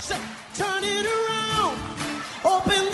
Turn it around. Open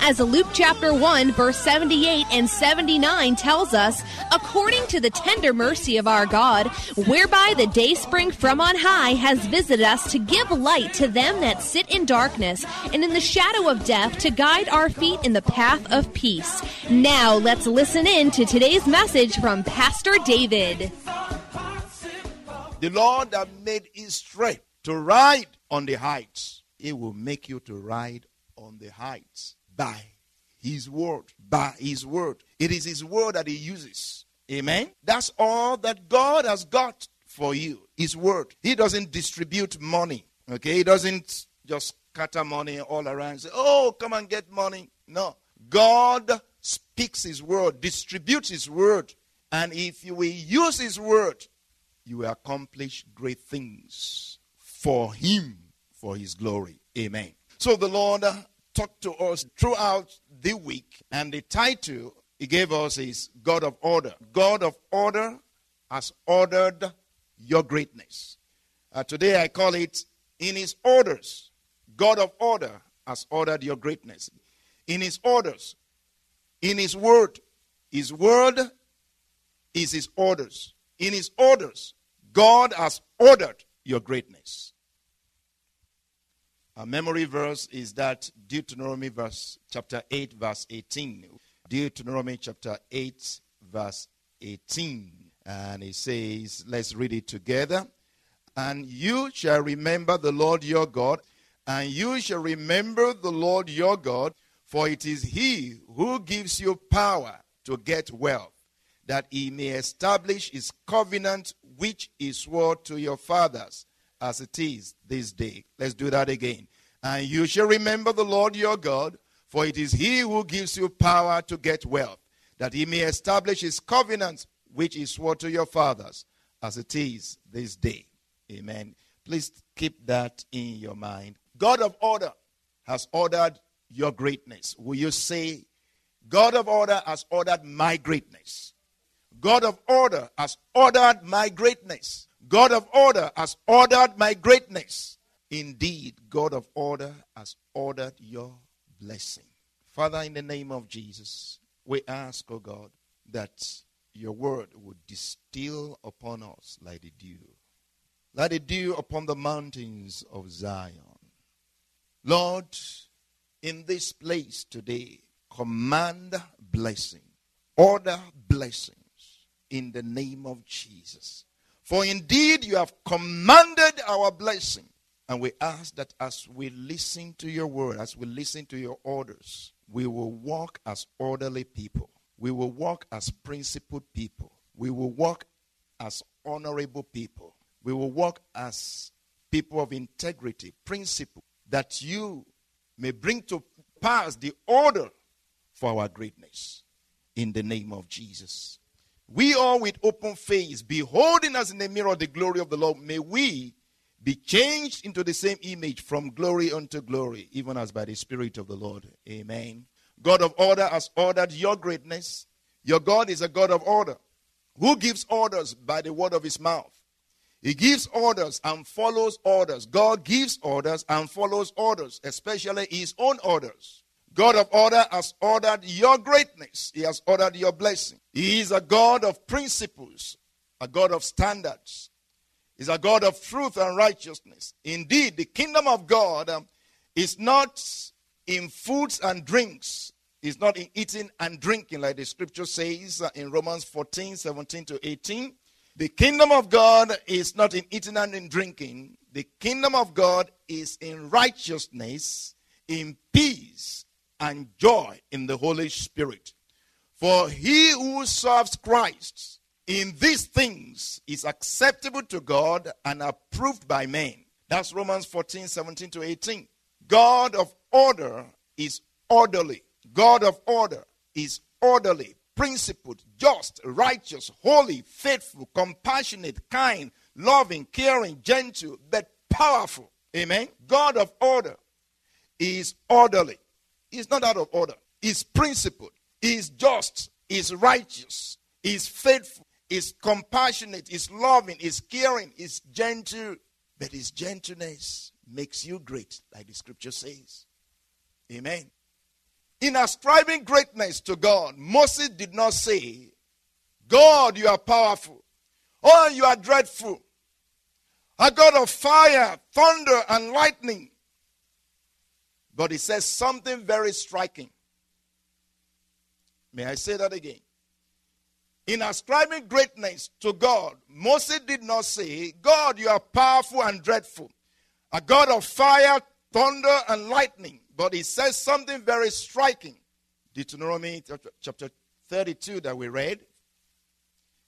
As Luke chapter 1, verse 78 and 79 tells us, according to the tender mercy of our God, whereby the day spring from on high has visited us to give light to them that sit in darkness and in the shadow of death to guide our feet in the path of peace. Now let's listen in to today's message from Pastor David. The Lord that made Israel to ride on the heights, He will make you to ride on the heights by His word. By His word. It is His word that He uses. Amen. That's all that God has got for you. His word. He doesn't distribute money. Okay. He doesn't just scatter money all around and say, oh, come and get money. No. God speaks His word, distributes His word. And if you will use His word, you will accomplish great things for Him, for His glory. Amen. So the Lord talked to us throughout the week, and the title He gave us is God of Order. God of Order has ordered your greatness. Uh, today I call it In His Orders. God of Order has ordered your greatness. In His orders, in His Word. His Word is His orders. In His orders, God has ordered your greatness. Memory verse is that Deuteronomy verse chapter 8 verse 18. Deuteronomy chapter 8 verse 18. And it says, let's read it together. And you shall remember the Lord your God, and you shall remember the Lord your God, for it is he who gives you power to get wealth, that he may establish his covenant which he swore to your fathers, as it is this day. Let's do that again. And you shall remember the Lord your God, for it is he who gives you power to get wealth, that he may establish his covenant which he swore to your fathers, as it is this day. Amen. Please keep that in your mind. God of order has ordered your greatness. Will you say, God of order has ordered my greatness? God of order has ordered my greatness. God of order has ordered my greatness. Indeed, God of order has ordered your blessing. Father, in the name of Jesus, we ask, O God, that your word would distill upon us like the dew, like the dew upon the mountains of Zion. Lord, in this place today, command blessing, order blessings in the name of Jesus. For indeed you have commanded our blessing. And we ask that as we listen to your word, as we listen to your orders, we will walk as orderly people. We will walk as principled people. We will walk as honorable people. We will walk as people of integrity, principle, that you may bring to pass the order for our greatness. In the name of Jesus. We all with open face, beholding us in the mirror the glory of the Lord, may we be changed into the same image from glory unto glory, even as by the Spirit of the Lord. Amen. God of order has ordered your greatness. Your God is a God of order who gives orders by the word of his mouth. He gives orders and follows orders. God gives orders and follows orders, especially his own orders. God of order has ordered your greatness. He has ordered your blessing. He is a God of principles, a God of standards. is a God of truth and righteousness. Indeed, the kingdom of God um, is not in foods and drinks, it's not in eating and drinking, like the scripture says uh, in Romans 14 17 to 18. The kingdom of God is not in eating and in drinking. The kingdom of God is in righteousness, in peace, and joy in the Holy Spirit. For he who serves Christ in these things is acceptable to God and approved by men. That's Romans 14, 17 to 18. God of order is orderly. God of order is orderly, principled, just, righteous, holy, faithful, compassionate, kind, loving, caring, gentle, but powerful. Amen. God of order is orderly. He's not out of order. He's principled. He's just. He's righteous. He's faithful. He's compassionate. He's loving. He's caring. He's gentle. But his gentleness makes you great, like the scripture says. Amen. In ascribing greatness to God, Moses did not say, God, you are powerful. Oh, you are dreadful. A God of fire, thunder, and lightning. But he says something very striking. May I say that again? In ascribing greatness to God, Moses did not say, God, you are powerful and dreadful. A God of fire, thunder, and lightning. But he says something very striking. Deuteronomy chapter 32 that we read.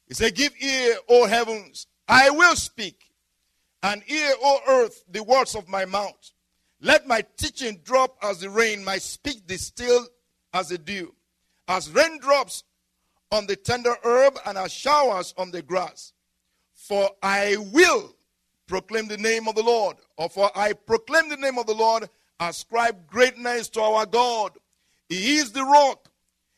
He said, Give ear, O heavens, I will speak, and ear, O earth, the words of my mouth. Let my teaching drop as the rain, my speech distill as the dew, as raindrops on the tender herb and as showers on the grass. For I will proclaim the name of the Lord, or for I proclaim the name of the Lord ascribe greatness to our God. He is the rock.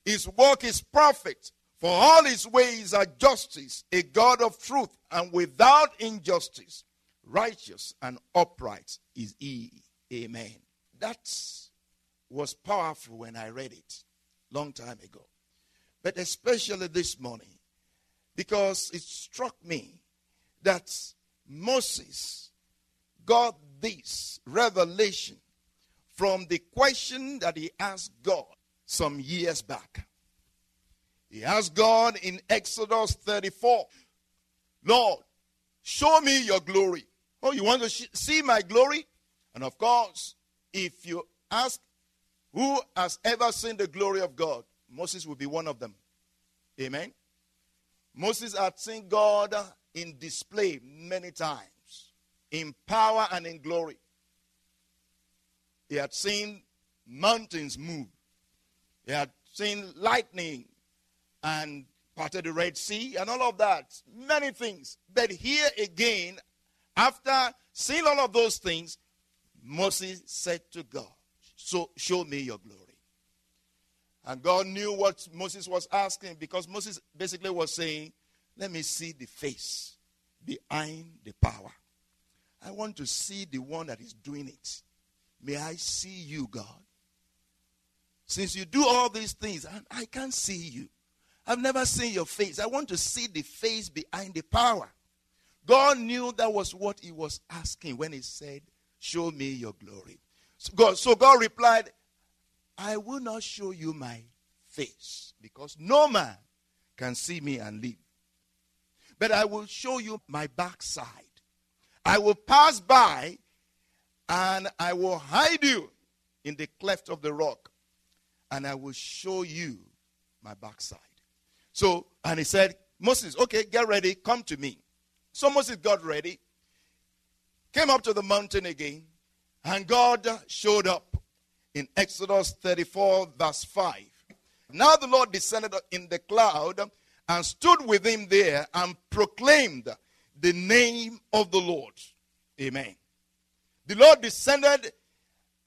His work is perfect. For all his ways are justice, a God of truth, and without injustice, righteous and upright is he. Amen. That was powerful when I read it long time ago. But especially this morning, because it struck me that Moses got this revelation from the question that he asked God some years back. He asked God in Exodus 34, Lord, show me your glory. Oh, you want to sh- see my glory? And of course, if you ask who has ever seen the glory of God, Moses will be one of them. Amen. Moses had seen God in display many times, in power and in glory. He had seen mountains move. He had seen lightning and parted the Red Sea and all of that. Many things. But here again, after seeing all of those things, Moses said to God, So show me your glory. And God knew what Moses was asking because Moses basically was saying, Let me see the face behind the power. I want to see the one that is doing it. May I see you, God? Since you do all these things, and I can't see you. I've never seen your face. I want to see the face behind the power. God knew that was what he was asking when he said, Show me your glory. So God, so God replied, I will not show you my face because no man can see me and live. But I will show you my backside. I will pass by and I will hide you in the cleft of the rock, and I will show you my backside. So, and he said, Moses, okay, get ready, come to me. So Moses got ready, came up to the mountain again, and God showed up in Exodus 34, verse 5. Now the Lord descended in the cloud and stood with him there and proclaimed the name of the Lord. Amen. The Lord descended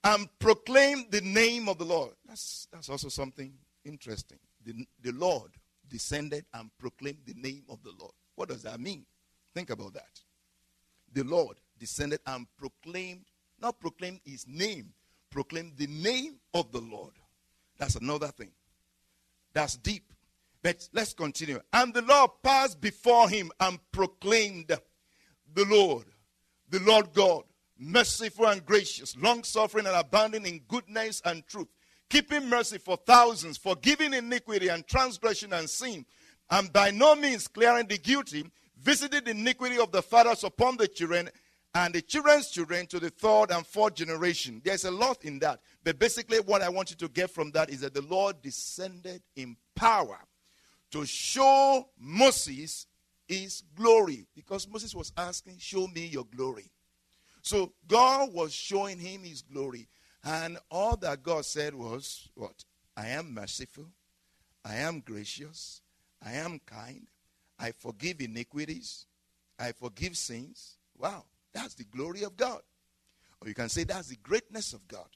and proclaimed the name of the Lord. That's, that's also something interesting. The, the Lord descended and proclaimed the name of the Lord. What does that mean? Think about that. The Lord descended and proclaimed, not proclaimed his name, proclaimed the name of the Lord. That's another thing. That's deep. But let's continue. And the Lord passed before him and proclaimed, the Lord, the Lord God, merciful and gracious, long suffering and abounding in goodness and truth, keeping mercy for thousands, forgiving iniquity and transgression and sin, and by no means clearing the guilty, visited the iniquity of the fathers upon the children and the children's children to the third and fourth generation. There's a lot in that. But basically, what I want you to get from that is that the Lord descended in power to show Moses his glory. Because Moses was asking, Show me your glory. So God was showing him his glory. And all that God said was, What? I am merciful. I am gracious. I am kind. I forgive iniquities. I forgive sins. Wow, that's the glory of God. Or you can say that's the greatness of God.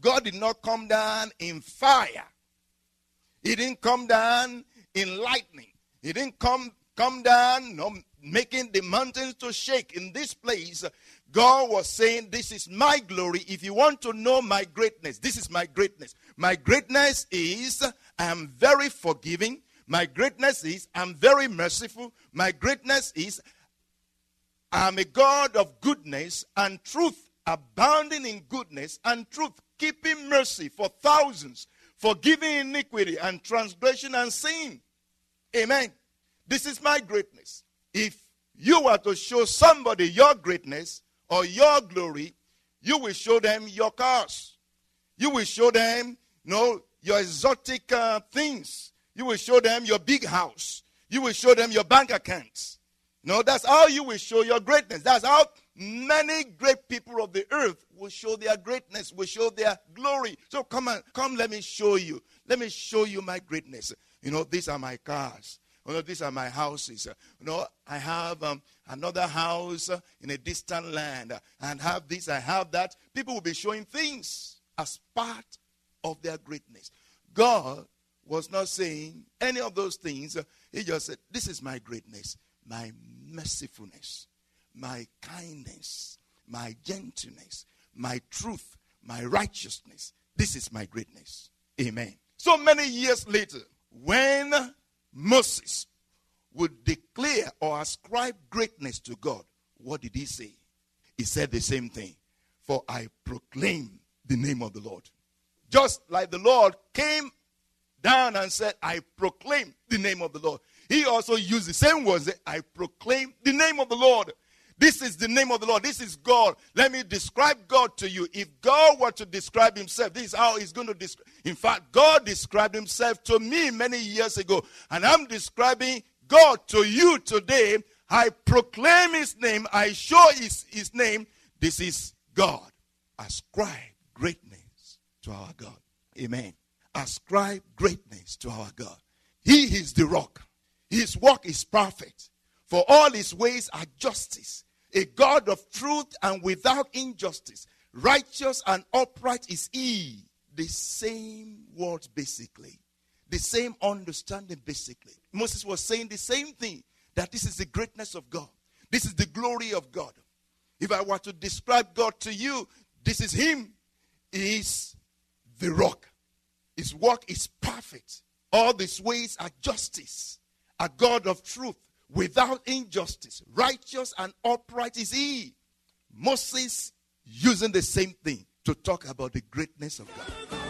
God did not come down in fire. He didn't come down in lightning. He didn't come come down, no, making the mountains to shake. In this place, God was saying, This is my glory. If you want to know my greatness, this is my greatness. My greatness is I am very forgiving. My greatness is I'm very merciful. My greatness is I'm a God of goodness and truth, abounding in goodness and truth, keeping mercy for thousands, forgiving iniquity and transgression and sin. Amen. This is my greatness. If you were to show somebody your greatness or your glory, you will show them your cars. You will show them, you know, your exotic uh, things you will show them your big house. You will show them your bank accounts. No, that's how you will show your greatness. That's how many great people of the earth will show their greatness, will show their glory. So come on, come, let me show you. Let me show you my greatness. You know, these are my cars. You know, these are my houses. You know, I have um, another house in a distant land. And have this, I have that. People will be showing things as part of their greatness. God was not saying any of those things. He just said, This is my greatness, my mercifulness, my kindness, my gentleness, my truth, my righteousness. This is my greatness. Amen. So many years later, when Moses would declare or ascribe greatness to God, what did he say? He said the same thing. For I proclaim the name of the Lord. Just like the Lord came down and said, I proclaim the name of the Lord. He also used the same words, I proclaim the name of the Lord. This is the name of the Lord. This is God. Let me describe God to you. If God were to describe himself, this is how he's going to describe. In fact, God described himself to me many years ago. And I'm describing God to you today. I proclaim his name. I show his, his name. This is God. Ascribe greatness to our God. Amen ascribe greatness to our God. He is the rock. His work is perfect. For all his ways are justice. A God of truth and without injustice. Righteous and upright is he. The same words, basically. The same understanding, basically. Moses was saying the same thing that this is the greatness of God. This is the glory of God. If I were to describe God to you, this is Him. He is the rock. His work is perfect. All His ways are justice, a God of truth, without injustice. Righteous and upright is He. Moses using the same thing to talk about the greatness of God.